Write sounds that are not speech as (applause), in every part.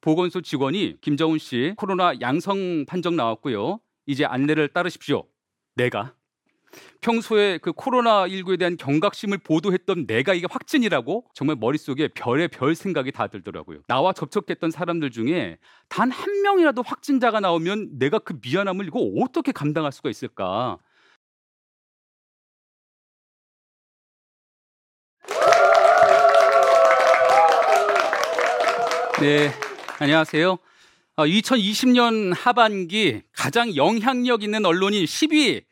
보건소 직원이 김정훈 씨 코로나 양성 판정 나왔고요. 이제 안내를 따르십시오. 내가 평소에 그 코로나 19에 대한 경각심을 보도했던 내가 이게 확진이라고 정말 머릿속에 별의 별 생각이 다 들더라고요. 나와 접촉했던 사람들 중에 단 한 명이라도 확진자가 나오면 내가 그 미안함을 이거 어떻게 감당할 수가 있을까? 네, 안녕하세요. 2020년 하반기 가장 영향력 있는 언론인 10위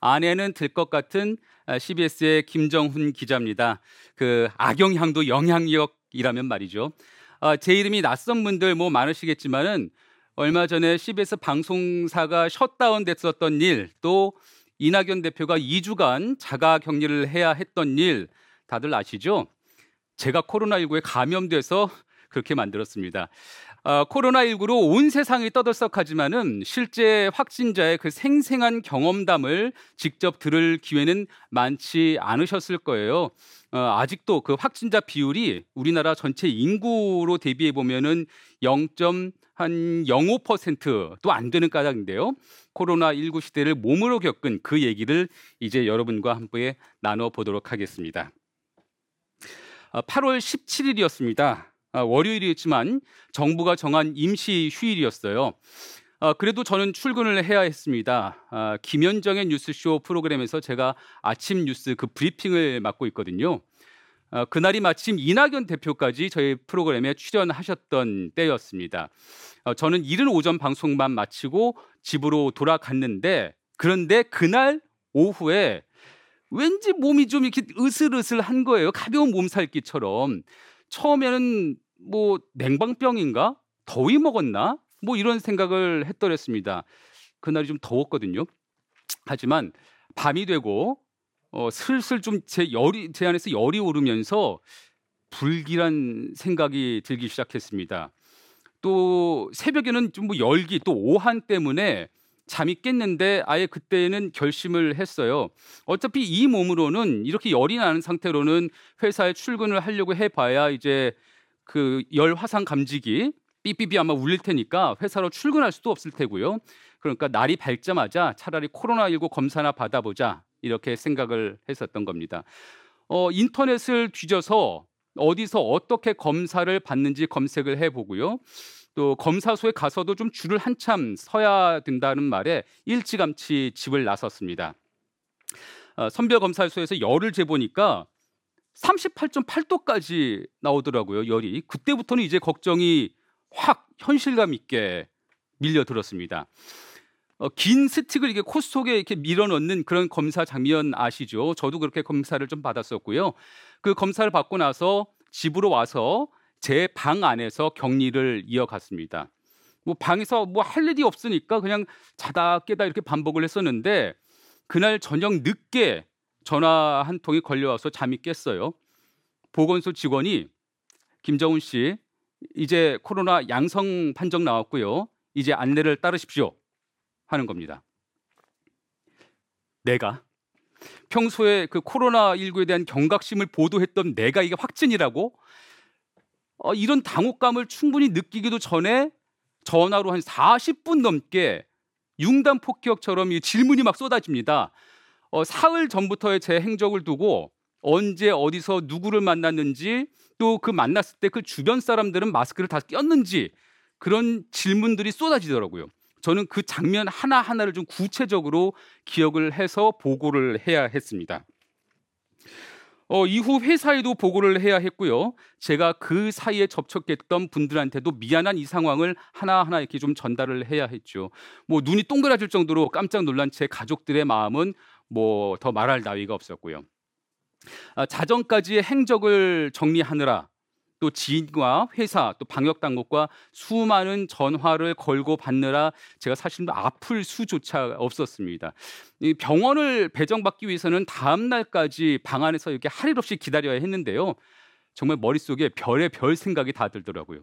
안에는 들 것 같은 CBS의 김정훈 기자입니다. 그 악영향도 영향력이라면 말이죠. 아, 제 이름이 낯선 분들 뭐 많으시겠지만은 얼마 전에 CBS 방송사가 셧다운 됐었던 일, 또 이낙연 대표가 2주간 자가 격리를 해야 했던 일 다들 아시죠? 제가 코로나19에 감염돼서 그렇게 만들었습니다. 어, 코로나19로 온 세상이 떠들썩하지만은 실제 확진자의 그 생생한 경험담을 직접 들을 기회는 많지 않으셨을 거예요. 어, 아직도 그 확진자 비율이 우리나라 전체 인구로 대비해 보면은 0.05%도 안 되는 까닭인데요. 코로나19 시대를 몸으로 겪은 그 얘기를 이제 여러분과 함께 나눠 보도록 하겠습니다. 8월 어, 17일이었습니다. 아, 월요일이었지만 정부가 정한 임시 휴일이었어요. 아, 그래도 저는 출근을 해야 했습니다. 아, 김현정의 뉴스쇼 프로그램에서 제가 아침 뉴스 그 브리핑을 맡고 있거든요. 그날이 마침 이낙연 대표까지 저희 프로그램에 출연하셨던 때였습니다. 저는 이른 오전 방송만 마치고 집으로 돌아갔는데 그런데 그날 오후에 왠지 몸이 좀 이렇게 으슬으슬한 거예요. 가벼운 몸살기처럼. 처음에는 뭐 냉방병인가? 더위 먹었나? 뭐 이런 생각을 했더랬습니다. 그날이 좀 더웠거든요. 하지만 밤이 되고 어, 슬슬 좀 제 열이 제 안에서 열이 오르면서 불길한 생각이 들기 시작했습니다. 또 새벽에는 좀 뭐 열기 또 오한 때문에 잠이 깼는데 아예 그때는 결심을 했어요. 어차피 이 몸으로는 이렇게 열이 나는 상태로는 회사에 출근을 하려고 해봐야 이제 그 열 화상 감지기 삐삐삐 아마 울릴 테니까 회사로 출근할 수도 없을 테고요. 그러니까 날이 밝자마자 차라리 코로나19 검사나 받아보자 이렇게 생각을 했었던 겁니다. 어, 인터넷을 뒤져서 어디서 어떻게 검사를 받는지 검색을 해보고요. 또 검사소에 가서도 좀 줄을 한참 서야 된다는 말에 일찌감치 집을 나섰습니다. 어, 선별검사소에서 열을 재보니까 38.8도까지 나오더라고요, 열이. 그때부터는 이제 걱정이 확 현실감 있게 밀려들었습니다. 어, 긴 스틱을 이게 코 속에 이렇게 밀어 넣는 그런 검사 장면 아시죠? 저도 그렇게 검사를 좀 받았었고요. 그 검사를 받고 나서 집으로 와서 제 방 안에서 격리를 이어갔습니다. 뭐 방에서 뭐 할 일이 없으니까 그냥 자다 깨다 이렇게 반복을 했었는데 그날 저녁 늦게 전화 한 통이 걸려와서 잠이 깼어요. 보건소 직원이 김정훈 씨 이제 코로나 양성 판정 나왔고요. 이제 안내를 따르십시오 하는 겁니다. 내가 평소에 그 코로나 19에 대한 경각심을 보도했던 내가 이게 확진이라고 어, 이런 당혹감을 충분히 느끼기도 전에 전화로 한 40분 넘게 융단 폭격처럼 이 질문이 막 쏟아집니다. 어, 사흘 전부터의 제 행적을 두고 언제 어디서 누구를 만났는지 또 그 만났을 때 그 주변 사람들은 마스크를 다 꼈는지 그런 질문들이 쏟아지더라고요. 저는 그 장면 하나하나를 좀 구체적으로 기억을 해서 보고를 해야 했습니다. 어, 이후 회사에도 보고를 해야 했고요. 제가 그 사이에 접촉했던 분들한테도 미안한 이 상황을 하나하나 이렇게 좀 전달을 해야 했죠. 뭐 눈이 동그라질 정도로 깜짝 놀란 제 가족들의 마음은 뭐 더 말할 나위가 없었고요. 아, 자정까지의 행적을 정리하느라 또 지인과 회사 또 방역 당국과 수많은 전화를 걸고 받느라 제가 사실 아플 수조차 없었습니다. 이 병원을 배정받기 위해서는 다음 날까지 방 안에서 이렇게 할일 없이 기다려야 했는데요. 정말 머릿속에 별의 별 생각이 다 들더라고요.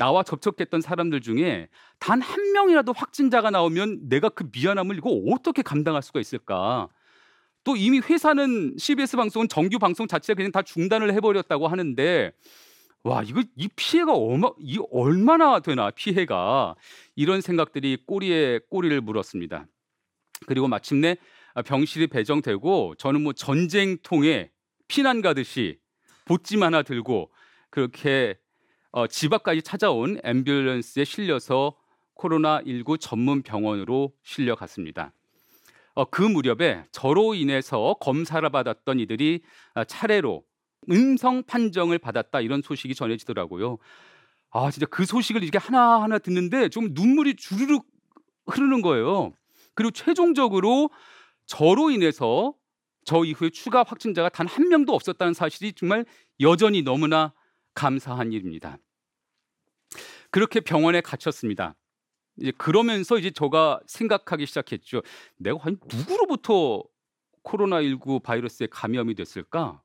나와 접촉했던 사람들 중에 단 한 명이라도 확진자가 나오면 내가 그 미안함을 이거 어떻게 감당할 수가 있을까? 또 이미 회사는 CBS 방송은 정규 방송 자체가 그냥 다 중단을 해버렸다고 하는데 와 이거 이 피해가 어마 이 얼마나 되나 피해가 이런 생각들이 꼬리에 꼬리를 물었습니다. 그리고 마침내 병실이 배정되고 저는 뭐 전쟁통에 피난 가듯이 보찜 하나 들고 그렇게 어, 집 앞까지 찾아온 앰뷸런스에 실려서 코로나19 전문 병원으로 실려갔습니다. 어, 그 무렵에 저로 인해서 검사를 받았던 이들이 아, 차례로 음성 판정을 받았다 이런 소식이 전해지더라고요. 아 진짜 그 소식을 이렇게 하나 하나 듣는데 좀 눈물이 주르륵 흐르는 거예요. 그리고 최종적으로 저로 인해서 저 이후에 추가 확진자가 단 한 명도 없었다는 사실이 정말 여전히 너무나 감사한 일입니다. 그렇게 병원에 갇혔습니다. 이제 그러면서 이제 제가 생각하기 시작했죠. 내가 한 누구로부터 코로나19 바이러스에 감염이 됐을까?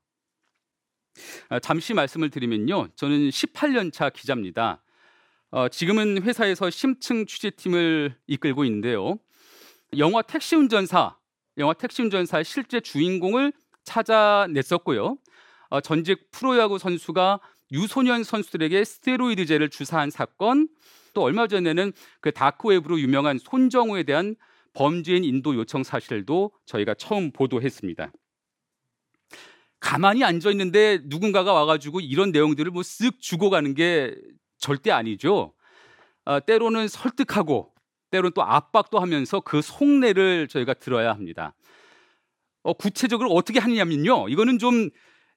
아, 잠시 말씀을 드리면요. 저는 18년 차 기자입니다. 어, 지금은 회사에서 심층 취재팀을 이끌고 있는데요. 영화 택시 운전사, 영화 택시 운전사의 실제 주인공을 찾아냈었고요. 어, 전직 프로야구 선수가 유소년 선수들에게 스테로이드제를 주사한 사건, 또 얼마 전에는 그 다크웹으로 유명한 손정우에 대한 범죄인 인도 요청 사실도 저희가 처음 보도했습니다. 가만히 앉아 있는데 누군가가 와가지고 이런 내용들을 뭐 쓱 주고 가는 게 절대 아니죠. 어, 때로는 설득하고 때로는 또 압박도 하면서 그 속내를 저희가 들어야 합니다. 어, 구체적으로 어떻게 하느냐면요. 이거는 좀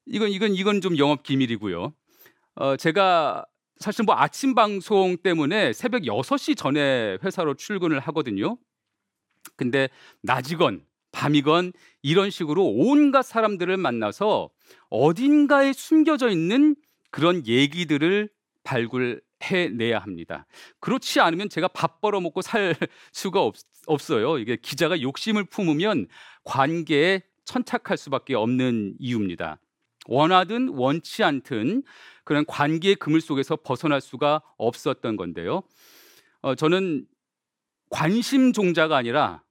이건 이건 이건 좀 영업 기밀이고요. 어, 제가 사실 뭐 아침 방송 때문에 새벽 6시 전에 회사로 출근을 하거든요. 근데 낮이건 밤이건 이런 식으로 온갖 사람들을 만나서 어딘가에 숨겨져 있는 그런 얘기들을 발굴해내야 합니다. 그렇지 않으면 제가 밥 벌어 먹고 살 수가 없, 없어요. 이게 기자가 욕심을 품으면 관계에 천착할 수밖에 없는 이유입니다. 원하든 원치 않든 그런 관계의 그물 속에서 벗어날 수가 없었던 건데요. 어, 저는 관심 종자가 아니라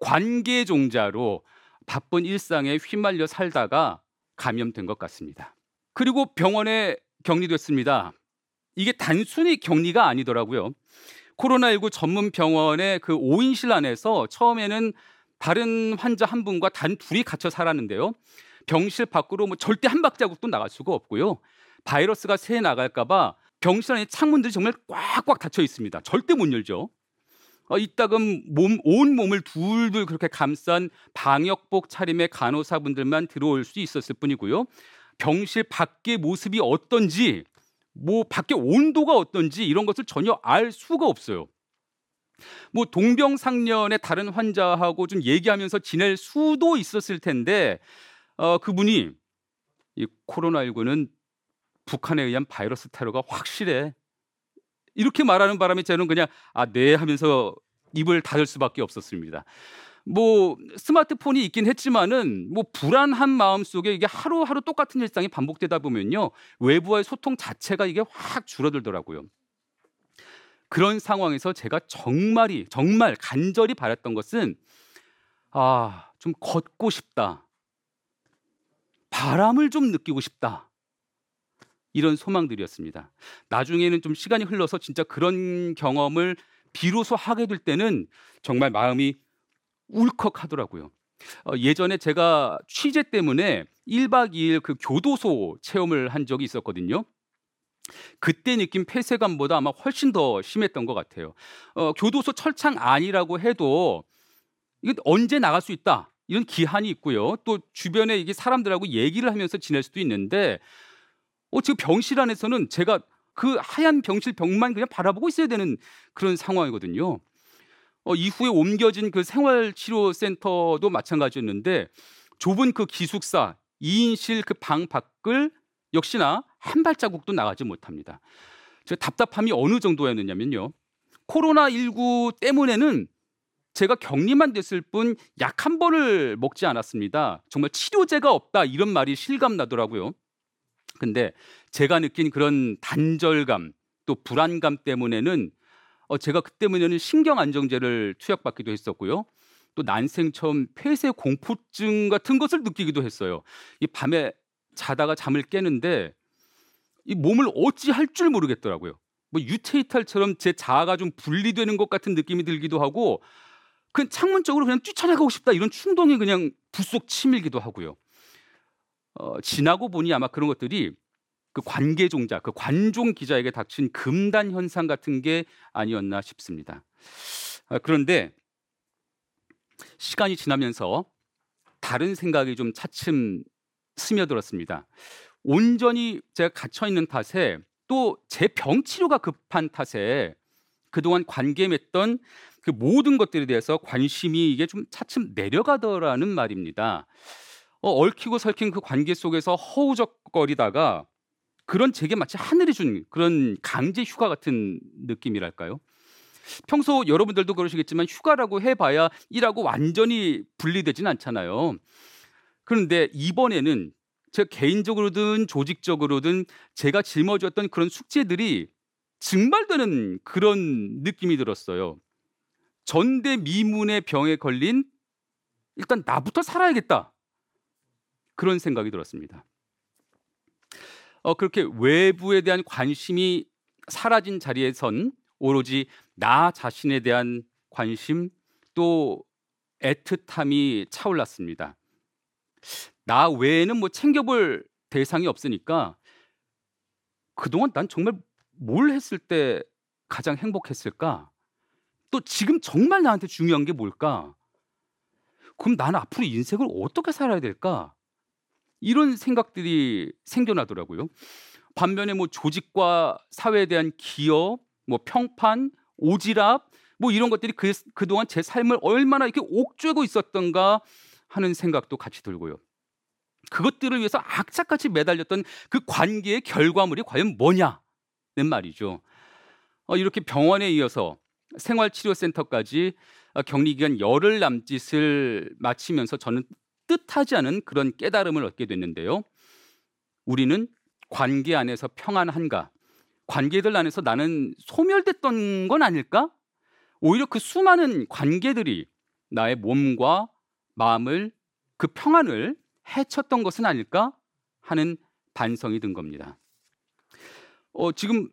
관계 종자로 바쁜 일상에 휘말려 살다가 감염된 것 같습니다. 그리고 병원에 격리됐습니다. 이게 단순히 격리가 아니더라고요. 코로나19 전문 병원의 그 5인실 안에서 처음에는 다른 환자 한 분과 단 둘이 갇혀 살았는데요. 병실 밖으로 뭐 절대 한 박자국도 나갈 수가 없고요. 바이러스가 새 나갈까봐 병실 안에 창문들이 정말 꽉꽉 닫혀 있습니다. 절대 못 열죠. 어, 이따금 몸, 온 몸을 둘둘 그렇게 감싼 방역복 차림의 간호사분들만 들어올 수 있었을 뿐이고요. 병실 밖의 모습이 어떤지, 뭐 밖의 온도가 어떤지 이런 것을 전혀 알 수가 없어요. 뭐 동병상련의 다른 환자하고 좀 얘기하면서 지낼 수도 있었을 텐데 어, 그분이 이 코로나19는 북한에 의한 바이러스 테러가 확실해. 이렇게 말하는 바람에 저는 그냥 아, 네 하면서 입을 닫을 수밖에 없었습니다. 뭐 스마트폰이 있긴 했지만은 뭐 불안한 마음 속에 이게 하루하루 똑같은 일상이 반복되다 보면요 외부와의 소통 자체가 이게 확 줄어들더라고요. 그런 상황에서 제가 정말이 정말 간절히 바랬던 것은 아 좀 걷고 싶다. 바람을 좀 느끼고 싶다. 이런 소망들이었습니다. 나중에는 좀 시간이 흘러서 진짜 그런 경험을 비로소 하게 될 때는 정말 마음이 울컥하더라고요. 어, 예전에 제가 취재 때문에 1박 2일 그 교도소 체험을 한 적이 있었거든요. 그때 느낀 폐쇄감보다 아마 훨씬 더 심했던 것 같아요. 어, 교도소 철창 안이라고 해도 이게 언제 나갈 수 있다 이런 기한이 있고요. 또 주변에 이게 사람들하고 얘기를 하면서 지낼 수도 있는데, 어, 지금 병실 안에서는 제가 그 하얀 병실 벽만 그냥 바라보고 있어야 되는 그런 상황이거든요. 어, 이후에 옮겨진 그 생활치료센터도 마찬가지였는데 좁은 그 기숙사 2인실 그 방 밖을 역시나 한 발자국도 나가지 못합니다. 제가 답답함이 어느 정도였느냐면요. 코로나19 때문에는 제가 격리만 됐을 뿐 약 한 번을 먹지 않았습니다. 정말 치료제가 없다 이런 말이 실감 나더라고요. 근데 제가 느낀 그런 단절감 또 불안감 때문에는 어, 제가 그 때문에는 신경 안정제를 투약받기도 했었고요. 또 난생 처음 폐쇄 공포증 같은 것을 느끼기도 했어요. 이 밤에 자다가 잠을 깨는데 이 몸을 어찌 할 줄 모르겠더라고요. 뭐 유체이탈처럼 제 자아가 좀 분리되는 것 같은 느낌이 들기도 하고 그 창문 쪽으로 그냥 뛰쳐나가고 싶다 이런 충동이 그냥 부속 치밀기도 하고요. 어, 지나고 보니 아마 그런 것들이 그 관계 종자, 그 관종 기자에게 닥친 금단 현상 같은 게 아니었나 싶습니다. 아, 그런데 시간이 지나면서 다른 생각이 좀 차츰 스며들었습니다. 온전히 제가 갇혀 있는 탓에 또 제 병 치료가 급한 탓에 그동안 관계 맺던 그 모든 것들에 대해서 관심이 이게 좀 차츰 내려가더라는 말입니다. 어, 얽히고 설킨 그 관계 속에서 허우적거리다가 그런 제게 마치 하늘이 준 그런 강제 휴가 같은 느낌이랄까요? 평소 여러분들도 그러시겠지만 휴가라고 해봐야 일하고 완전히 분리되진 않잖아요. 그런데 이번에는 제 개인적으로든 조직적으로든 제가 짊어졌던 그런 숙제들이 증발되는 그런 느낌이 들었어요. 전대미문의 병에 걸린 일단 나부터 살아야겠다. 그런 생각이 들었습니다. 어, 그렇게 외부에 대한 관심이 사라진 자리에선 오로지 나 자신에 대한 관심 또 애틋함이 차올랐습니다. 나 외에는 뭐 챙겨볼 대상이 없으니까 그동안 난 정말 뭘 했을 때 가장 행복했을까? 또 지금 정말 나한테 중요한 게 뭘까? 그럼 나는 앞으로 인생을 어떻게 살아야 될까? 이런 생각들이 생겨나더라고요. 반면에 뭐 조직과 사회에 대한 기여, 뭐 평판, 오지랖 뭐 이런 것들이 그, 그동안 제 삶을 얼마나 이렇게 옥죄고 있었던가 하는 생각도 같이 들고요. 그것들을 위해서 악착같이 매달렸던 그 관계의 결과물이 과연 뭐냐는 말이죠. 어, 이렇게 병원에 이어서 생활치료센터까지 어, 격리 기간 열흘 남짓을 마치면서 저는 뜻하지 않은 그런 깨달음을 얻게 됐는데요. 우리는 관계 안에서 평안한가? 관계들 안에서 나는 소멸됐던 건 아닐까? 오히려 그 수많은 관계들이 나의 몸과 마음을 그 평안을 해쳤던 것은 아닐까 하는 반성이 든 겁니다. 어, 지금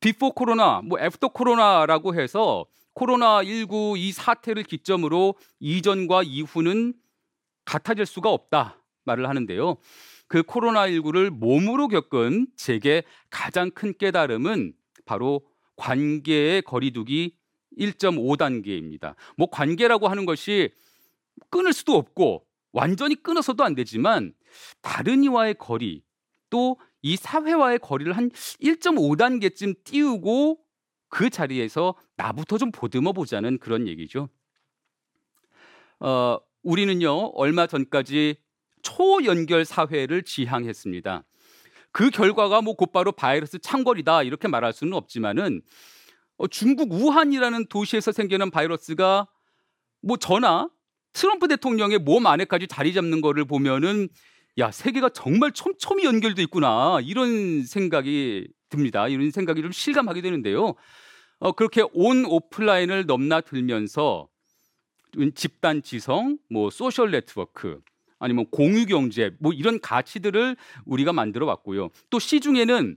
before 코로나, 뭐 after 코로나라고 해서 코로나 19 이 사태를 기점으로 이전과 이후는 같아질 수가 없다 말을 하는데요. 그 코로나19를 몸으로 겪은 제게 가장 큰 깨달음은 바로 관계의 거리두기 1.5단계입니다. 뭐 관계라고 하는 것이 끊을 수도 없고 완전히 끊어서도 안 되지만 다른 이와의 거리 또 이 사회와의 거리를 한 1.5단계쯤 띄우고 그 자리에서 나부터 좀 보듬어 보자는 그런 얘기죠. 어, 우리는요 얼마 전까지 초연결 사회를 지향했습니다. 그 결과가 뭐 곧바로 바이러스 창궐이다 이렇게 말할 수는 없지만은 어, 중국 우한이라는 도시에서 생기는 바이러스가 뭐 저나 트럼프 대통령의 몸 안에까지 자리 잡는 거를 보면은 야 세계가 정말 촘촘히 연결돼 있구나 이런 생각이 듭니다. 이런 생각이 좀 실감하게 되는데요. 어, 그렇게 온 오프라인을 넘나들면서 집단 지성, 뭐 소셜 네트워크, 아니면 공유 경제, 뭐 이런 가치들을 우리가 만들어 왔고요. 또 시중에는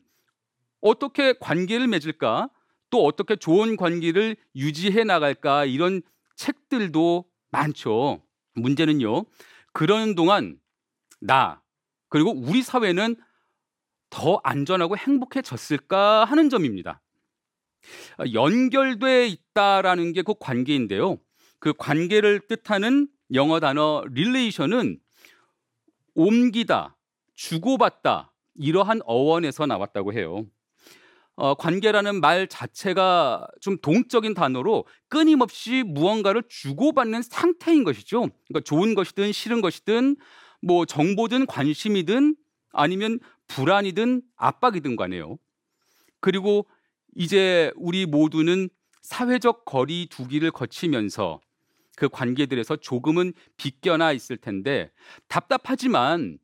어떻게 관계를 맺을까, 또 어떻게 좋은 관계를 유지해 나갈까 이런 책들도 많죠. 문제는요. 그러는 동안 나 그리고 우리 사회는 더 안전하고 행복해졌을까 하는 점입니다. 연결돼 있다라는 게 그 관계인데요. 그 관계를 뜻하는 영어 단어 릴레이션은 옮기다, 주고받다 이러한 어원에서 나왔다고 해요. 어, 관계라는 말 자체가 좀 동적인 단어로 끊임없이 무언가를 주고받는 상태인 것이죠. 그러니까 좋은 것이든 싫은 것이든 뭐 정보든 관심이든 아니면 불안이든 압박이든 간에요. 그리고 이제 우리 모두는 사회적 거리 두기를 거치면서 그 관계들에서 조금은 빗겨나 있을 텐데 답답하지만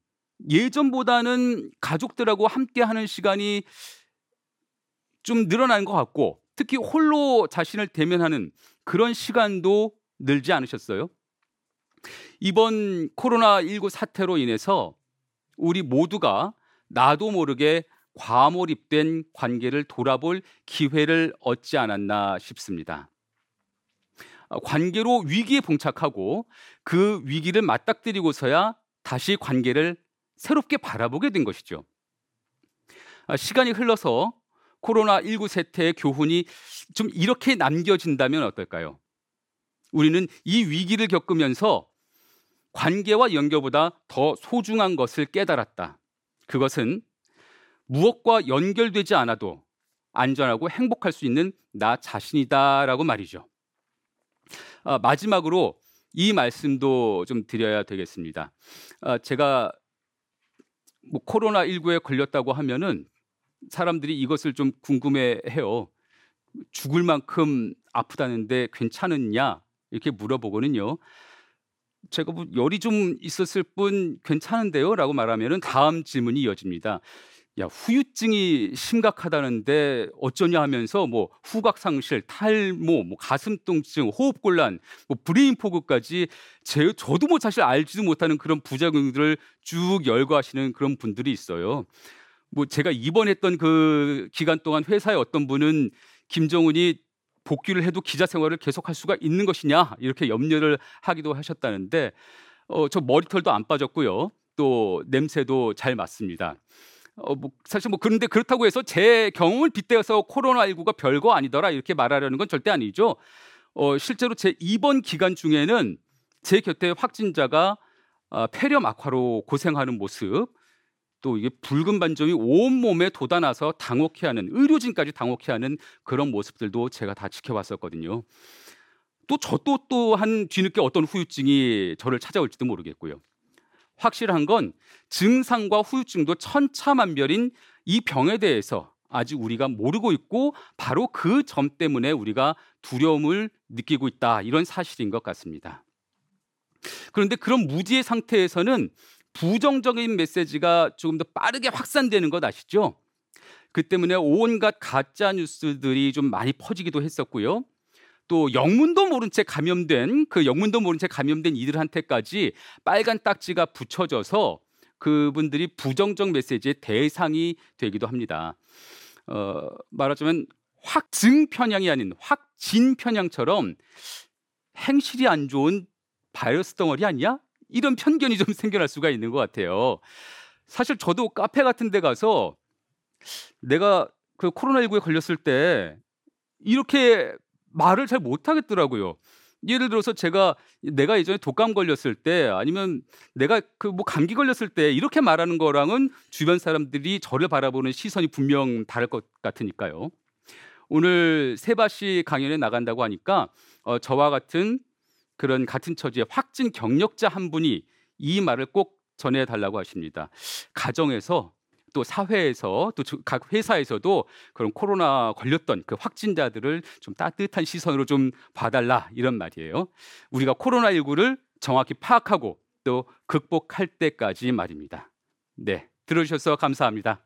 예전보다는 가족들하고 함께 하는 시간이 좀 늘어난 것 같고 특히 홀로 자신을 대면하는 그런 시간도 늘지 않으셨어요? 이번 코로나19 사태로 인해서 우리 모두가 나도 모르게 과몰입된 관계를 돌아볼 기회를 얻지 않았나 싶습니다. 어, 관계로 위기에 봉착하고 그 위기를 맞닥뜨리고서야 다시 관계를 새롭게 바라보게 된 것이죠. 아, 시간이 흘러서 코로나19 세태의 교훈이 좀 이렇게 남겨진다면 어떨까요? 우리는 이 위기를 겪으면서 관계와 연결보다 더 소중한 것을 깨달았다. 그것은 무엇과 연결되지 않아도 안전하고 행복할 수 있는 나 자신이다라고 말이죠. 아, 마지막으로 이 말씀도 좀 드려야 되겠습니다. 아, 제가 뭐 코로나 19에 걸렸다고 하면은 사람들이 이것을 좀 궁금해해요. 죽을 만큼 아프다는데 괜찮았냐 이렇게 물어보거든요. 제가 뭐 열이 좀 있었을 뿐 괜찮은데요라고 말하면은 다음 질문이 이어집니다. 야 후유증이 심각하다는데 어쩌냐 하면서 뭐 후각 상실, 탈모, 뭐 가슴 통증, 호흡 곤란, 뭐 brain fog까지 제 저도 뭐 사실 알지도 못하는 그런 부작용들을 쭉 열거하시는 그런 분들이 있어요. 뭐 제가 입원했던 그 기간 동안 회사에 어떤 분은 김정훈이 복귀를 해도 기자 생활을 계속할 수가 있는 것이냐 이렇게 염려를 하기도 하셨다는데 어, 저 머리털도 안 빠졌고요. 또 냄새도 잘 맡습니다. 어, 뭐 사실 뭐 그런데 그렇다고 해서 제 경험을 빗대어서 코로나19가 별거 아니더라 이렇게 말하려는 건 절대 아니죠. 어, 실제로 제 입원 기간 중에는 제 곁에 확진자가 어, 폐렴 악화로 고생하는 모습 또 이게 붉은 반점이 온 몸에 돋아나서 당혹해 하는 의료진까지 당혹해 하는 그런 모습들도 제가 다 지켜봤었거든요. 또저또 또한 뒤늦게 어떤 후유증이 저를 찾아올지도 모르겠고요. 확실한 건 증상과 후유증도 천차만별인 이 병에 대해서 아직 우리가 모르고 있고 바로 그 점 때문에 우리가 두려움을 느끼고 있다 이런 사실인 것 같습니다. 그런데 그런 무지의 상태에서는 부정적인 메시지가 조금 더 빠르게 확산되는 것 아시죠? 그 때문에 온갖 가짜 뉴스들이 좀 많이 퍼지기도 했었고요. 또 영문도 모른 채 감염된 그 영문도 모른 채 감염된 이들한테까지 빨간 딱지가 붙여져서 그분들이 부정적 메시지의 대상이 되기도 합니다. 어, 말하자면 확증 편향이 아닌 확진 편향처럼 행실이 안 좋은 바이러스 덩어리 아니야? 이런 편견이 좀 (laughs) 생겨날 수가 있는 것 같아요. 사실 저도 카페 같은 데 가서 내가 그 코로나19에 걸렸을 때 이렇게 말을 잘 못하겠더라고요. 예를 들어서 제가 내가 예전에 독감 걸렸을 때 아니면 내가 그 뭐 감기 걸렸을 때 이렇게 말하는 거랑은 주변 사람들이 저를 바라보는 시선이 분명 다를 것 같으니까요. 오늘 세바시 강연에 나간다고 하니까 어, 저와 같은 그런 같은 처지의 확진 경력자 한 분이 이 말을 꼭 전해 달라고 하십니다. 가정에서 또 사회에서 또 각 회사에서도 그런 코로나 걸렸던 그 확진자들을 좀 따뜻한 시선으로 좀 봐달라 이런 말이에요. 우리가 코로나 19를 정확히 파악하고 또 극복할 때까지 말입니다. 네, 들어주셔서 감사합니다.